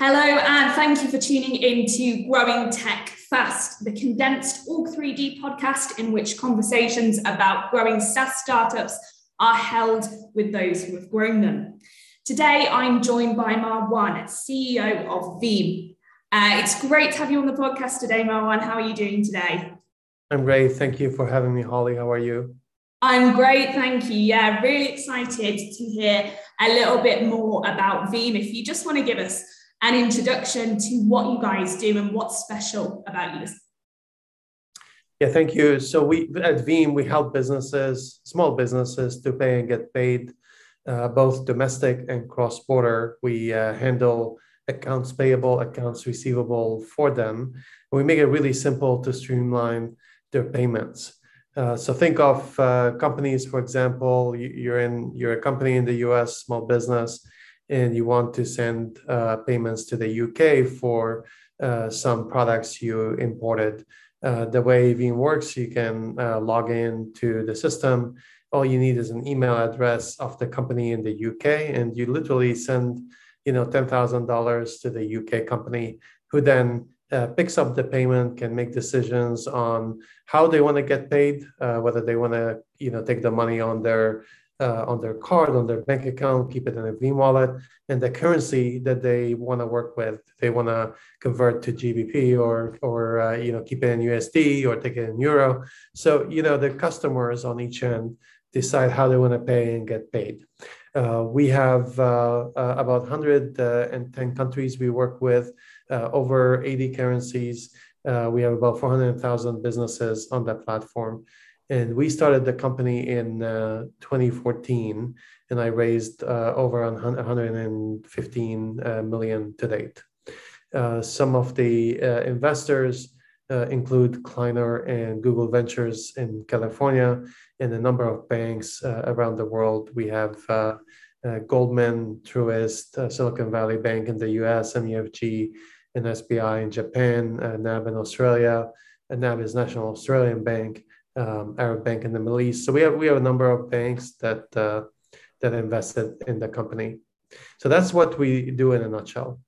Hello, and thank you for tuning in to Growing Tech Fast, the condensed Org 3D podcast in which conversations about growing SaaS startups are held with those who have grown them. Today, I'm joined by Marwan, CEO of Veem. Uh, it's great to have you on the podcast today, Marwan. How are you doing today? I'm great. Thank you for having me, Holly. How are you? I'm great, thank you. Yeah, really excited to hear a little bit more about Veem. If you just want to give us an introduction to what you guys do and what's special about you. Yeah, thank you. So we at Veem we help businesses, small businesses, to pay and get paid, uh, both domestic and cross border. We uh, handle accounts payable, accounts receivable for them. And we make it really simple to streamline their payments. Uh, so think of uh, companies, for example, you're in you're a company in the U.S. small business and you want to send uh, payments to the UK for uh, some products you imported. Uh, the way Veem works, you can uh, log in to the system. All you need is an email address of the company in the UK, and you literally send, you know, ten thousand dollars to the UK company, who then uh, picks up the payment, can make decisions on how they want to get paid, uh, whether they want to, you know, take the money on their uh, on their card, on their bank account, keep it in a Veem wallet, and the currency that they want to work with, they want to convert to GBP or or uh, you know keep it in USD or take it in euro. So you know the customers on each end decide how they want to pay and get paid. Uh, we have uh, uh, about 110 countries we work with, uh, over 80 currencies. we have about 400,000 businesses on that platform. And we started the company in uh, 2014, and I raised uh, over 115 uh, million to date. Uh, some of the uh, investors include Kleiner and Google Ventures in California, and a number of banks around the world. We have Goldman, Truist, Silicon Valley Bank in the US, MUFG, and SBI in Japan, NAB in Australia, and NAB is National Australian Bank um, Arab Bank in the Middle East. So we have we have a number of banks that uh, that invested in the company. So that's what we do in a nutshell.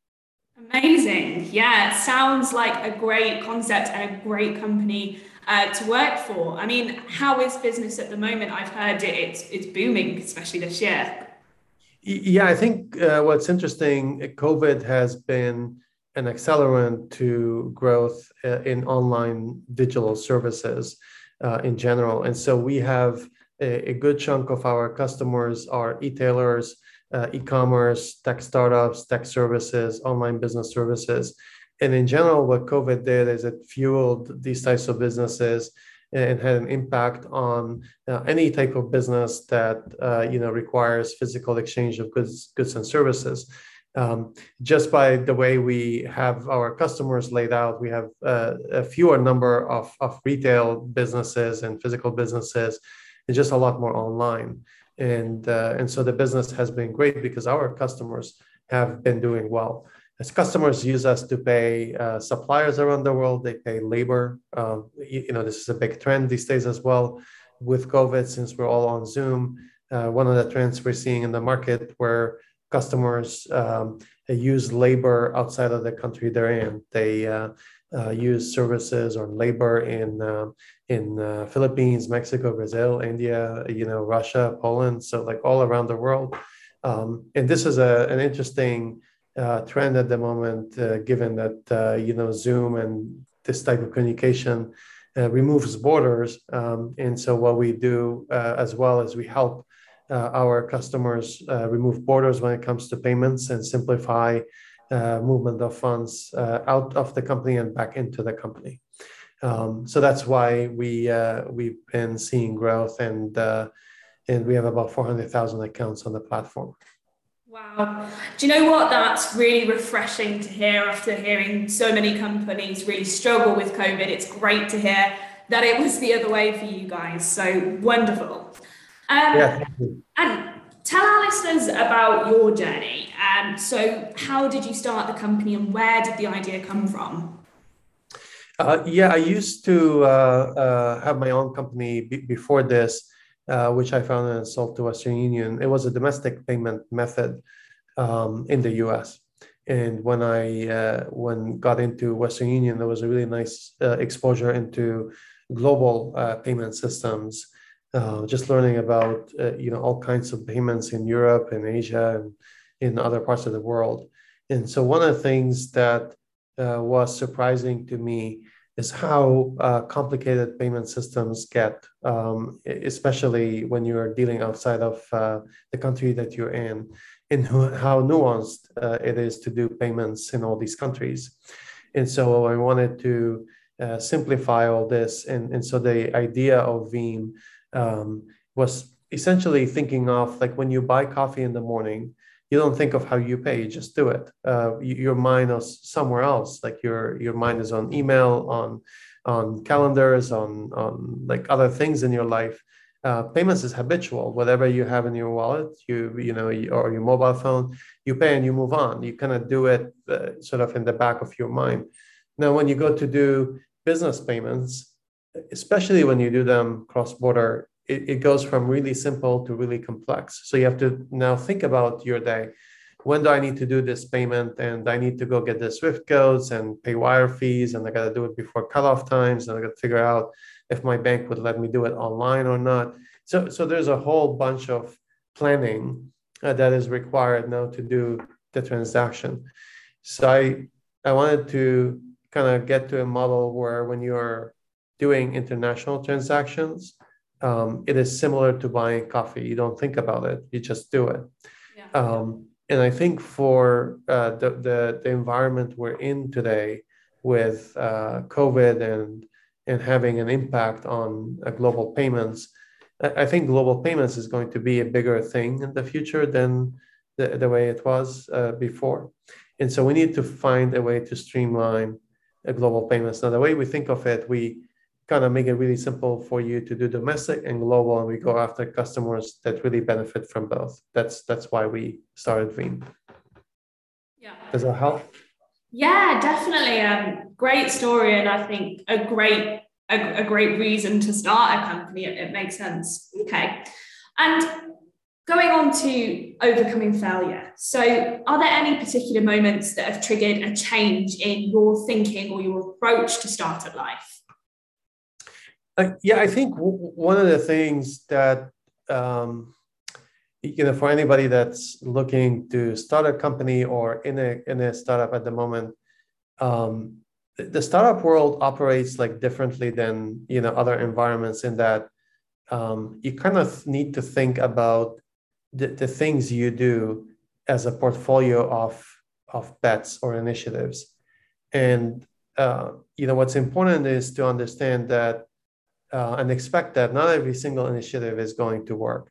Amazing. Yeah, it sounds like a great concept and a great company uh, to work for. I mean, how is business at the moment? I've heard it, it's it's booming, especially this year. Yeah, I think uh, what's interesting, COVID has been an accelerant to growth uh, in online digital services uh, in general. And so we have a, a, good chunk of our customers are retailers, uh, e-commerce, tech startups, tech services, online business services. And in general, what COVID did is it fueled these types of businesses and had an impact on uh, any type of business that uh, you know requires physical exchange of goods, goods and services um, just by the way we have our customers laid out, we have uh, a fewer number of, of retail businesses and physical businesses, and just a lot more online. And, uh, and so the business has been great because our customers have been doing well. As customers use us to pay uh, suppliers around the world, they pay labor. Um, you, you, know, this is a big trend these days as well with COVID, since we're all on Zoom. Uh, one of the trends we're seeing in the market where customers um, use labor outside of the country they're in. They uh, uh, use services or labor in uh, in uh, Philippines, Mexico, Brazil, India, you know, Russia, Poland, so like all around the world. Um, and this is a, an interesting uh, trend at the moment, uh, given that you know Zoom and this type of communication removes borders. Um, and so what we do as well is we help uh, our customers uh, remove borders when it comes to payments and simplify uh, movement of funds out of the company and back into the company. Um, so that's why we we've been seeing growth and and we have about 400,000 accounts on the platform. Wow. Do you know what? That's really refreshing to hear after hearing so many companies really struggle with COVID. It's great to hear that it was the other way for you guys. So wonderful. Um, yeah, and tell our listeners about your journey. Um, so, how did you start the company and where did the idea come from? Uh, yeah, I used to uh, uh, have my own company b- before this, uh, which I founded and sold to Western Union. It was a domestic payment method um, in the US. And when I uh, when got into Western Union, there was a really nice uh, exposure into global uh, payment systems. Uh, just learning about uh, you know all kinds of payments in Europe and Asia and in other parts of the world. And so one of the things that uh, was surprising to me is how uh, complicated payment systems get, um, especially when you're dealing outside of uh, the country that you're in, and how nuanced uh, it is to do payments in all these countries. And so I wanted to simplify all this. And, and so the idea of Veem um, was essentially thinking of like when you buy coffee in the morning, you don't think of how you pay you just do it. Uh, your mind is somewhere else. Like your your mind is on email on on calendars on on like other things in your life. Uh, payments is habitual. Whatever you have in your wallet you you know or your mobile phone you pay and you move on. You kind of do it uh, sort of in the back of your mind. Now when you go to do business payments especially when you do them cross border it, it goes from really simple to really complex. So you have to now think about your day. When do I need to do this payment? And I need to go get the SWIFT codes and pay wire fees, and I got to do it before cutoff times, and I got to figure out if my bank would let me do it online or not. So, so there's a whole bunch of planning uh, that is required now to do the transaction. So I, I wanted to kind of get to a model where when you're doing international transactions, um, it is similar to buying coffee. You don't think about it; you just do it. Yeah. Um, and I think for uh, the, the, the environment we're in today, with uh, COVID and and having an impact on uh, global payments, I, think global payments is going to be a bigger thing in the future than the, the way it was uh, before. And so we need to find a way to streamline global payments. Now, the way we think of it, we kind of make it really simple for you to do domestic and global, and we go after customers that really benefit from both. That's that's why we started Veem. Yeah. Does that help? Yeah, definitely. Um, great story, and I think a great a, a great reason to start a company. It, it makes sense. Okay, and going on to overcoming failure. So, are there any particular moments that have triggered a change in your thinking or your approach to startup life? Uh, yeah, I think w- one of the things that um, you know for anybody that's looking to start a company or in a in a startup at the moment, um, the startup world operates like differently than you know other environments in that um, you kind of need to think about the, the things you do as a portfolio of of bets or initiatives, and uh, you know what's important is to understand that uh, and expect that not every single initiative is going to work.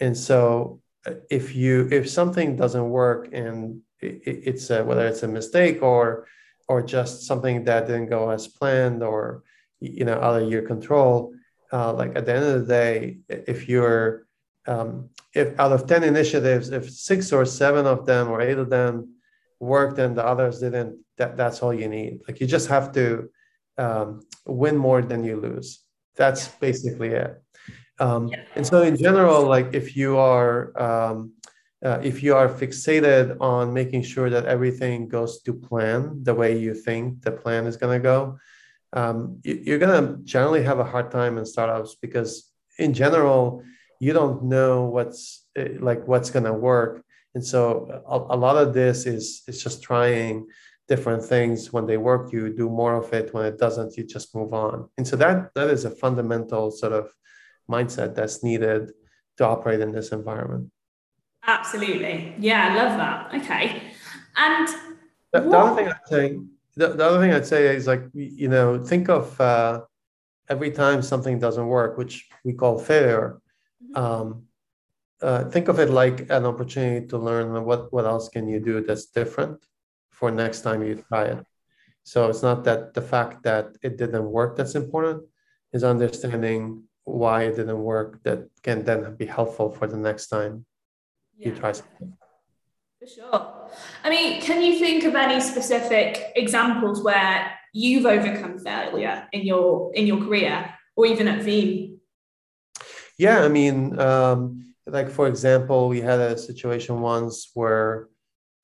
And so, uh, if you if something doesn't work and it, it's a, whether it's a mistake or or just something that didn't go as planned or you know out of your control, uh, like at the end of the day, if you're um, if out of 10 initiatives, if six or seven of them or eight of them worked and the others didn't, that, that's all you need. Like you just have to um, win more than you lose. That's yeah. basically it. Um, yeah. And so, in general, like if you are um, uh, if you are fixated on making sure that everything goes to plan the way you think the plan is going to go, um, you're going to generally have a hard time in startups because, in general, you don't know what's eh, like what's going to work, and so a, a lot of this is is just trying different things. When they work you do more of it. When it doesn't you just move on. And so that that is a fundamental sort of mindset that's needed to operate in this environment. Absolutely. Yeah i love that. Okay. And the, the other thing i'd say the, the other thing i'd say is like you know think of uh, every time something doesn't work which we call failure mm-hmm. um, uh, think of it like an opportunity to learn what what else can you do that's different for next time you try it. So it's not that the fact that it didn't work that's important, is understanding why it didn't work that can then be helpful for the next time yeah. you try something. For sure. I mean, can you think of any specific examples where you've overcome failure in your in your career or even at Veem? Yeah, I mean, um, like for example, we had a situation once where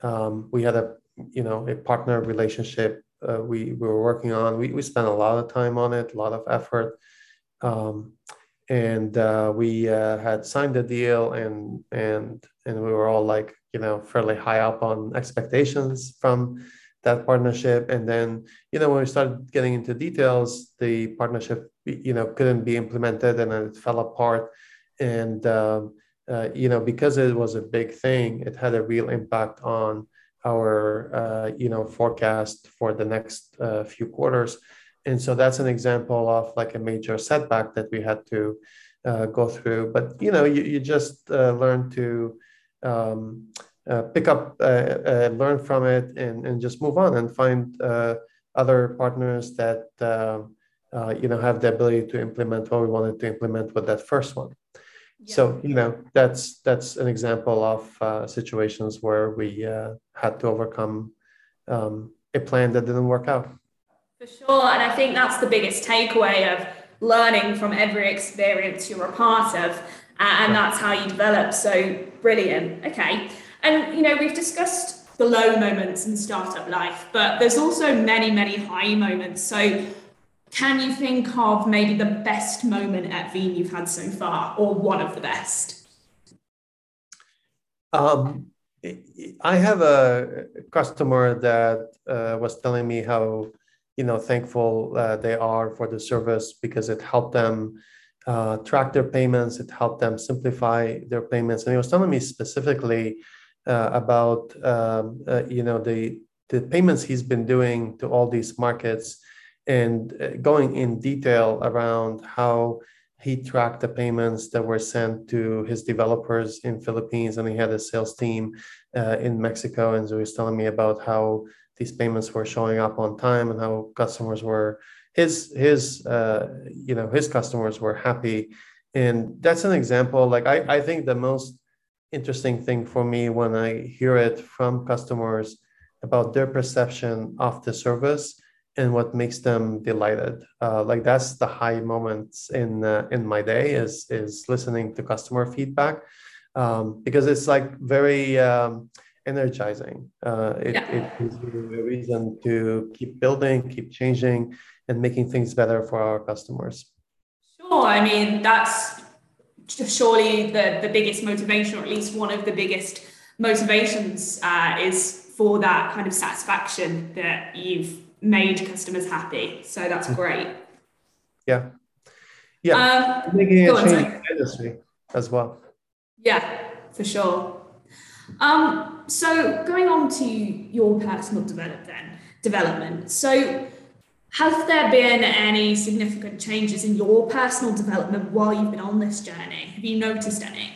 um, we had a you know a partner relationship uh, we, we were working on. We, we spent a lot of time on it, a lot of effort. Um, and uh, we uh, had signed the deal and and and we were all like you know fairly high up on expectations from that partnership and then you know when we started getting into details the partnership you know couldn't be implemented and it fell apart and um, uh, you know because it was a big thing it had a real impact on our uh, you know forecast for the next uh, few quarters. And so that's an example of like a major setback that we had to uh, go through. But you know you, you just uh, learn to um, uh, pick up uh, learn from it and, and just move on and find other partners that you know have the ability to implement what we wanted to implement with that first one so you know that's that's an example of uh, situations where we uh, had to overcome um, a plan that didn't work out. For sure and i think that's the biggest takeaway of learning from every experience you're a part of and that's how you develop. So brilliant. Okay. And you know we've discussed the low moments in startup life but there's also many many high moments. So can you think of maybe the best moment at Veem you've had so far, or one of the best? Um, I have a customer that uh, was telling me how you know thankful uh, they are for the service because it helped them uh, track their payments, it helped them simplify their payments, and he was telling me specifically uh, about um, uh, you know the the payments he's been doing to all these markets and uh, going in detail around how he tracked the payments that were sent to his developers in Philippines, and he had a sales team uh, in Mexico. And so he was telling me about how these payments were showing up on time and how customers were his his uh, you know his customers were happy. And that's an example. Like I, I think the most interesting thing for me when I hear it from customers about their perception of the service and what makes them delighted. Uh, like that's the high moments in uh, in my day is is listening to customer feedback um, because it's like very um, energizing. Uh, it, yeah. it gives you a reason to keep building, keep changing, and making things better for our customers. Sure, I mean that's surely the the biggest motivation, or at least one of the biggest motivations, uh, is for that kind of satisfaction that you've made customers happy. So that's great. Yeah. Yeah. Um, Making a change in the industry as well. Yeah, for sure. Um, so going on to your personal develop then, development. So have there been any significant changes in your personal development while you've been on this journey? Have you noticed any?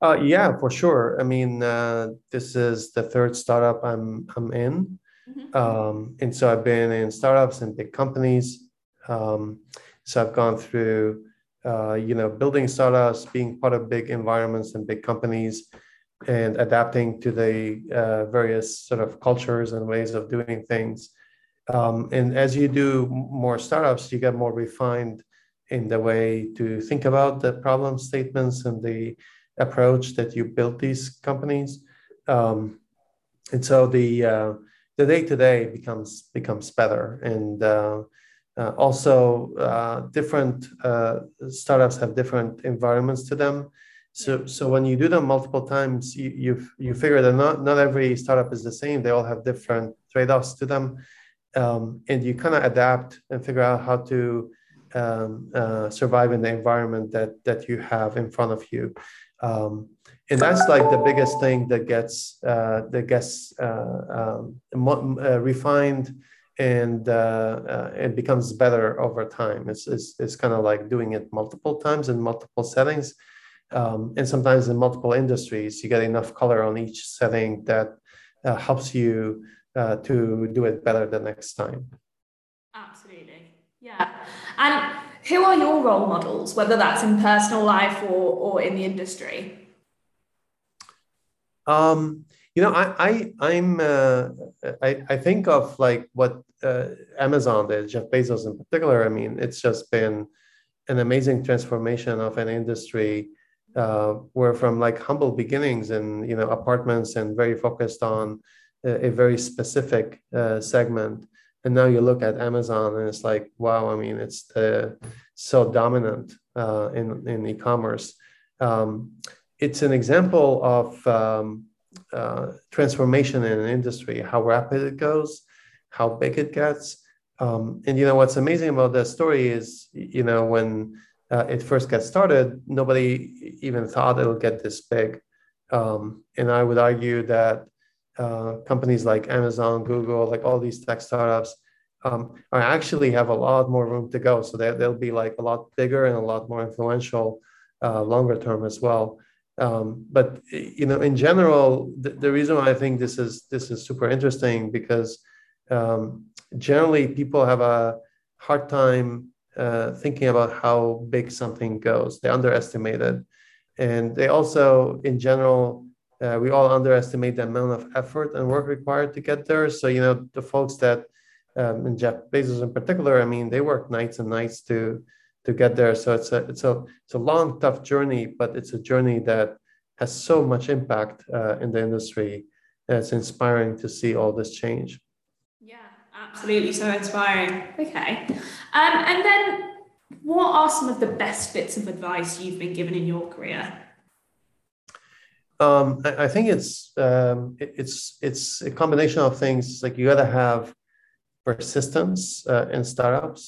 Uh, yeah, for sure. I mean, uh, this is the third startup I'm I'm in, Mm-hmm. Um, and so I've been in startups and big companies. Um, so I've gone through, uh, you know, building startups, being part of big environments and big companies, and adapting to the uh, various sort of cultures and ways of doing things. Um, and as you do more startups, you get more refined in the way to think about the problem statements and the approach that you build these companies. Um, and so the uh, the day to day becomes becomes better. And uh, uh, also uh, different uh, startups have different environments to them. So so when you do them multiple times you you, you figure that not not every startup is the same. They all have different trade-offs to them. Um, and you kind of adapt and figure out how to um, uh, survive in the environment that that you have in front of you um, and that's like the biggest thing that gets uh, that gets uh, um, uh, refined and uh, uh, it becomes better over time. It's it's, it's kind of like doing it multiple times in multiple settings, um, and sometimes in multiple industries. You get enough color on each setting that uh, helps you to do it better the next time. Absolutely, yeah. And who are your role models, whether that's in personal life or or in the industry? Um, you know, I, I I'm uh, I, I think of like what uh, Amazon did, Jeff Bezos in particular. I mean, it's just been an amazing transformation of an industry uh, where from like humble beginnings and you know apartments and very focused on a, a very specific uh, segment. And now you look at Amazon and it's like, wow, I mean, it's the, so dominant uh, in, in e-commerce. Um, it's an example of um, uh, transformation in an industry, how rapid it goes, how big it gets. Um, and you know what's amazing about that story is, you know, when uh, it first got started, nobody even thought it'll get this big. Um, and I would argue that uh, companies like Amazon, Google, like all these tech startups, um, are actually have a lot more room to go. So they, they'll be like a lot bigger and a lot more influential uh, longer term as well. Um, but you know, in general, the, the, reason why I think this is this is super interesting because um, generally people have a hard time uh, thinking about how big something goes. They underestimate it, and they also, in general, uh, we all underestimate the amount of effort and work required to get there. So you know, the folks that um, and Jeff Bezos in particular, I mean, they work nights and nights to to get there. So it's a it's a it's a long, tough journey, but it's a journey that has so much impact uh, in the industry. It's inspiring to see all this change. Yeah, absolutely, so inspiring. Okay, um, and then what are some of the best bits of advice you've been given in your career? Um, I, I, think it's um, it, it's it's a combination of things. Like you got to have persistence uh, in startups.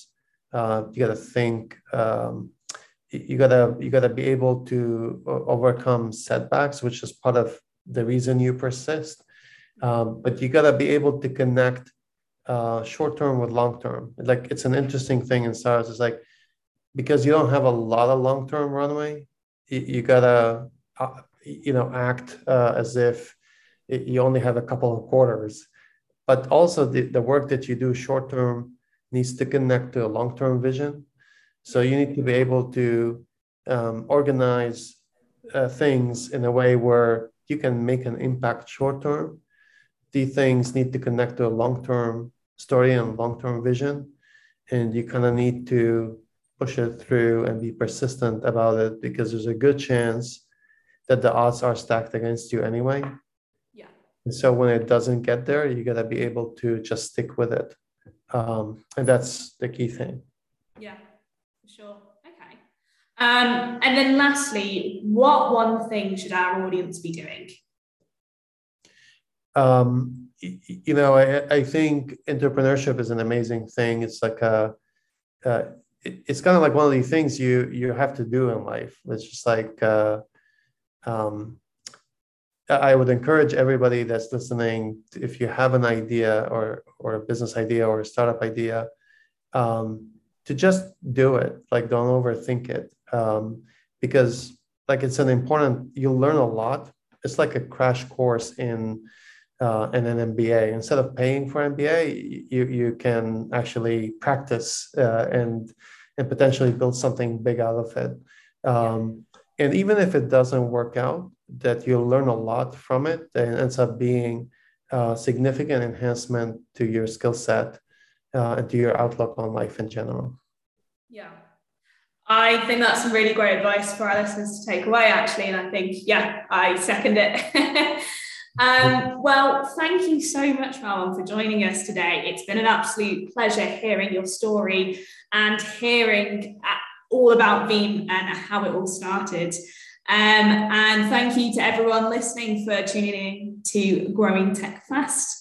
Uh, you got to think. Um, you gotta you gotta be able to overcome setbacks, which is part of the reason you persist. Um, but you gotta be able to connect uh, short term with long term. Like it's an interesting thing in startups. It's like because you don't have a lot of long term runway, you, you gotta uh, you know act uh, as if you only have a couple of quarters but also the, the work that you do short term needs to connect to a long term vision. So you need to be able to um, organize uh, things in a way where you can make an impact short term. These things need to connect to a long term story and long term vision. And you kind of need to push it through and be persistent about it because there's a good chance that the odds are stacked against you anyway. Yeah. And so when it doesn't get there, you got to be able to just stick with it. Um, and that's the key thing. Yeah, for sure. Okay. Um, and then lastly, what one thing should our audience be doing? Um, you know, I, I think entrepreneurship is an amazing thing. It's like a, uh, it's kind of like one of the things you you have to do in life. It's just like uh, um, I would encourage everybody that's listening, if you have an idea or or a business idea or a startup idea, um, to just do it. Like don't overthink it, um, because like it's an important. You'll learn a lot. It's like a crash course in uh, in an MBA. Instead of paying for MBA, you you can actually practice uh, and and potentially build something big out of it. Um, and even if it doesn't work out, that you'll learn a lot from it and ends up being a significant enhancement to your skill set uh, and to your outlook on life in general. Yeah. I think that's some really great advice for our listeners to take away, actually. And I think, yeah, I second it. um, well, thank you so much, Marwan, for joining us today. It's been an absolute pleasure hearing your story and hearing all about Veem and how it all started. Um, and thank you to everyone listening for tuning in to Growing Tech Fast.